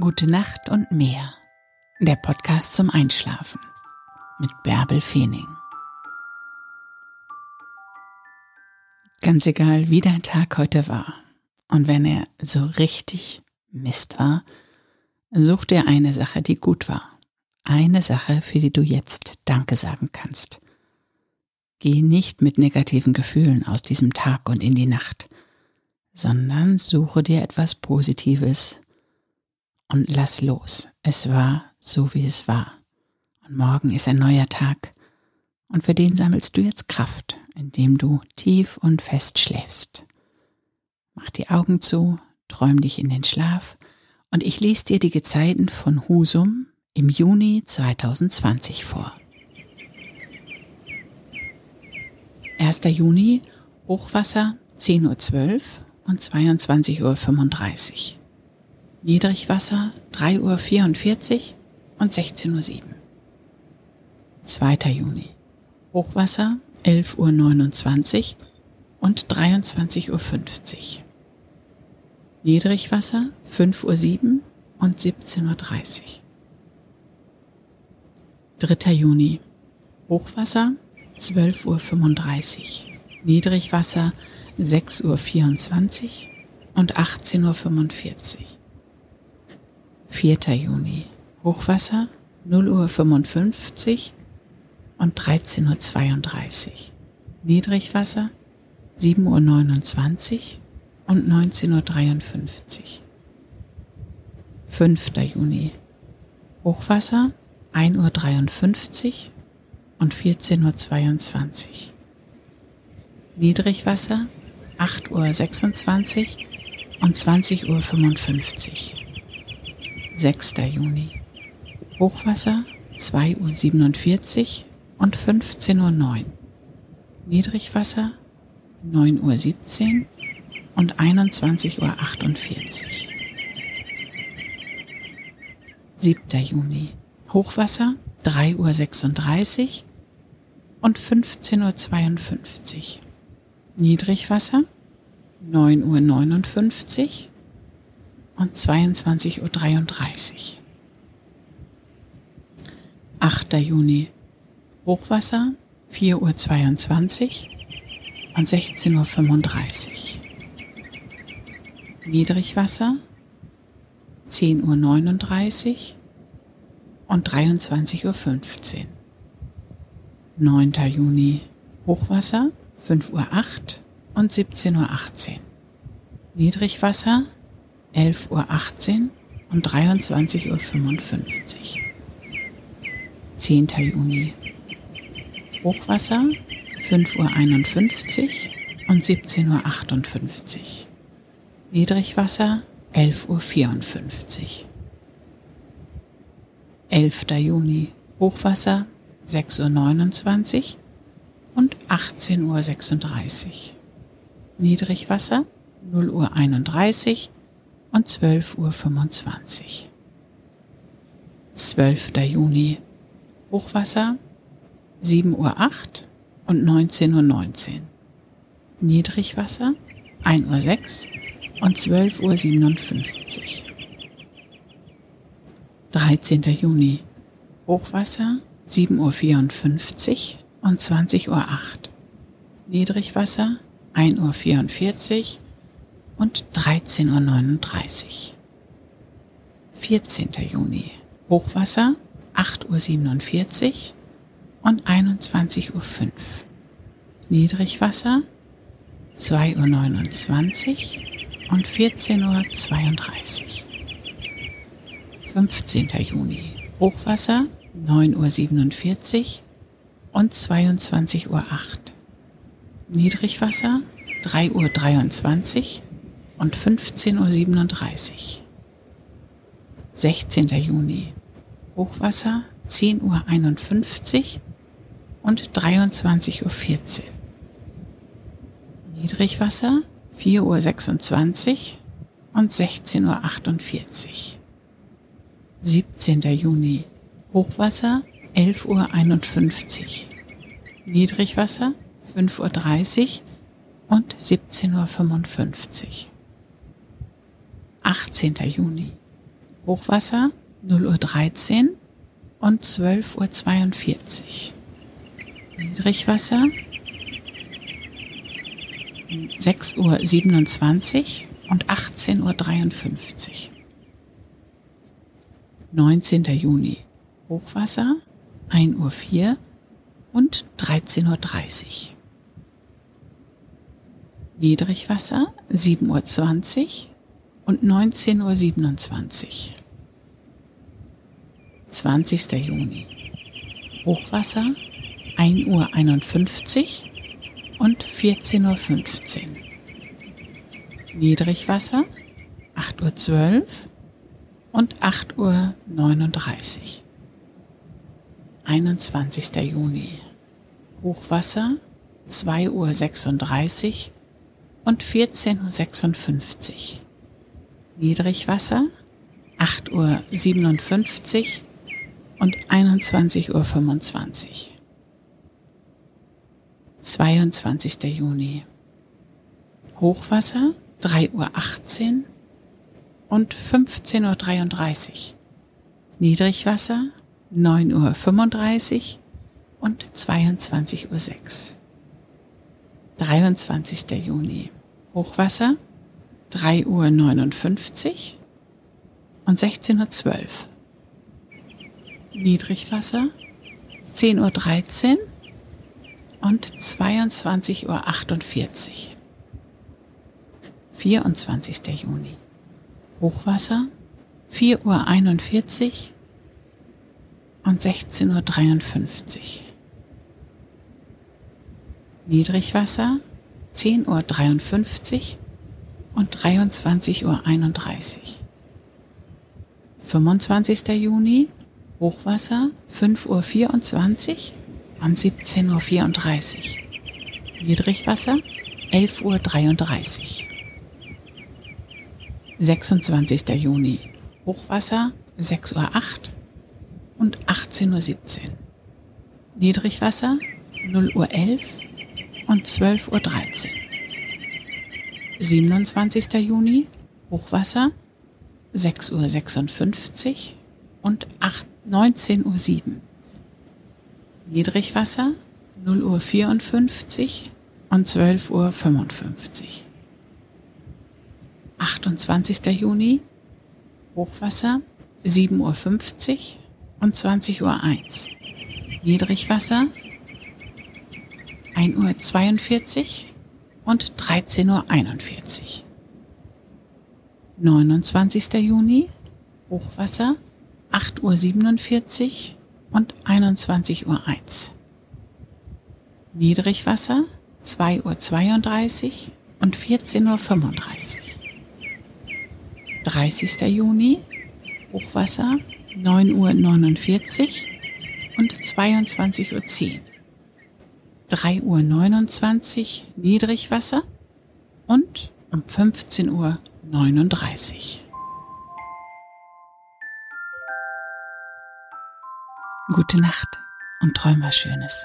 Gute Nacht und mehr. Der Podcast zum Einschlafen mit Bärbel Feening. Ganz egal, wie dein Tag heute war und wenn er so richtig Mist war, such dir eine Sache, die gut war. Eine Sache, für die du jetzt Danke sagen kannst. Geh nicht mit negativen Gefühlen aus diesem Tag und in die Nacht, sondern suche dir etwas Positives, und lass los. Es war so, wie es war. Und morgen ist ein neuer Tag. Und für den sammelst du jetzt Kraft, indem du tief und fest schläfst. Mach die Augen zu, träum dich in den Schlaf und ich lese dir die Gezeiten von Husum im Juni 2020 vor. 1. Juni, Hochwasser 10.12 Uhr und 22.35 Uhr. Niedrigwasser 3.44 Uhr und 16.07 Uhr. 2. Juni. Hochwasser 11.29 Uhr und 23.50 Uhr. Niedrigwasser 5.07 Uhr und 17.30 Uhr. 3. Juni. Hochwasser 12.35 Uhr. Niedrigwasser 6.24 Uhr und 18.45 Uhr. 4. Juni. Hochwasser 0 Uhr 55 und 13.32 Uhr. Niedrigwasser 7 Uhr 29 und 19.53 Uhr. 5. Juni. Hochwasser 1 Uhr 53 und 14.22 Uhr. Niedrigwasser 8 Uhr 26 und 20 Uhr 55. 6. Juni. Hochwasser 2.47 Uhr und 15.09 Uhr. Niedrigwasser 9.17 Uhr und 21.48 Uhr. 7. Juni. Hochwasser 3.36 Uhr und 15.52 Uhr. Niedrigwasser 9.59 Uhr und 22.33 Uhr. 8. Juni. Hochwasser 4.22 Uhr und 16.35 Uhr. Niedrigwasser 10.39 Uhr und 23.15 Uhr. 9. Juni. Hochwasser 5.08 Uhr und 17.18 Uhr. Niedrigwasser 11.18 Uhr und 23.55 Uhr. 10. Juni. Hochwasser 5.51 Uhr und 17.58 Uhr. Niedrigwasser 11.54 Uhr. 11. Juni. Hochwasser 6.29 Uhr und 18.36 Uhr. Niedrigwasser 0.31 Uhr und 12.25 Uhr. 12. Juni Hochwasser 7.08 Uhr und 19.19 Uhr. 19. Niedrigwasser 1.06 Uhr und 12.57 Uhr. 13. Juni Hochwasser 7.54 Uhr und 20.08 Uhr. Niedrigwasser 1.44 Uhr und 13.39 Uhr. 14. Juni. Hochwasser 8.47 Uhr und 21.05 Uhr. Niedrigwasser 2.29 Uhr und 14.32 Uhr. 15. Juni. Hochwasser 9.47 Uhr und 22.08 Uhr. Niedrigwasser 3.23 Uhr und 15.37 Uhr. 16. Juni. Hochwasser 10.51 Uhr und 23.14 Uhr. Niedrigwasser 4.26 Uhr und 16.48 Uhr. 17. Juni. Hochwasser 11.51 Uhr. Niedrigwasser 5.30 Uhr und 17.55 Uhr. 18. Juni. Hochwasser 0 Uhr 13 und 12.42 Uhr. Niedrigwasser 6 Uhr 27 und 18 Uhr 53. 19. Juni Hochwasser 1 Uhr 4 und 13 Uhr 30. Niedrigwasser 7 Uhr 20 und 19 Uhr 27. 20. Juni. Hochwasser 1 Uhr 51 und 14.15 Uhr. Niedrigwasser 8 Uhr 12 und 8 Uhr 39. 21. Juni. Hochwasser 2 Uhr 36 und 14.56 Uhr. Niedrigwasser 8 Uhr 57 und 21.25 Uhr. 22. Juni. Hochwasser 3 Uhr 18 und 15.33 Uhr. Niedrigwasser 9 Uhr 35 und 22.06 Uhr. 23. Juni. Hochwasser 3 Uhr 59 und 16.12 Uhr. Niedrigwasser 10 Uhr 13 und 22.48 Uhr. 24. Juni. Hochwasser 4 Uhr 41 und 16.53 Uhr. Niedrigwasser 10 Uhr 53 und 23 Uhr. 25. Juni Hochwasser 5 Uhr 24 und 17.34 Uhr. Niedrigwasser 11 Uhr. 33. 26. Juni Hochwasser 6 Uhr 8 und 18.17 Uhr. Niedrigwasser 0 Uhr 11 und 12 Uhr. 13. 27. Juni Hochwasser 6 Uhr 56 und 19 Uhr 7. Niedrigwasser 0 Uhr 54 und 12 Uhr 55. 28. Juni Hochwasser 7 Uhr 50 und 20 Uhr 1. Niedrigwasser 1 Uhr 42 und 13 Uhr 41. 29. Juni Hochwasser 8 Uhr 47 und 21 Uhr 1. Niedrigwasser 2 Uhr 32 und 14 Uhr 35. 30. Juni Hochwasser 9 Uhr 49 und 22 Uhr 10. 3 Uhr 29 Niedrigwasser und um 15 Uhr 39. Gute Nacht und träum was Schönes.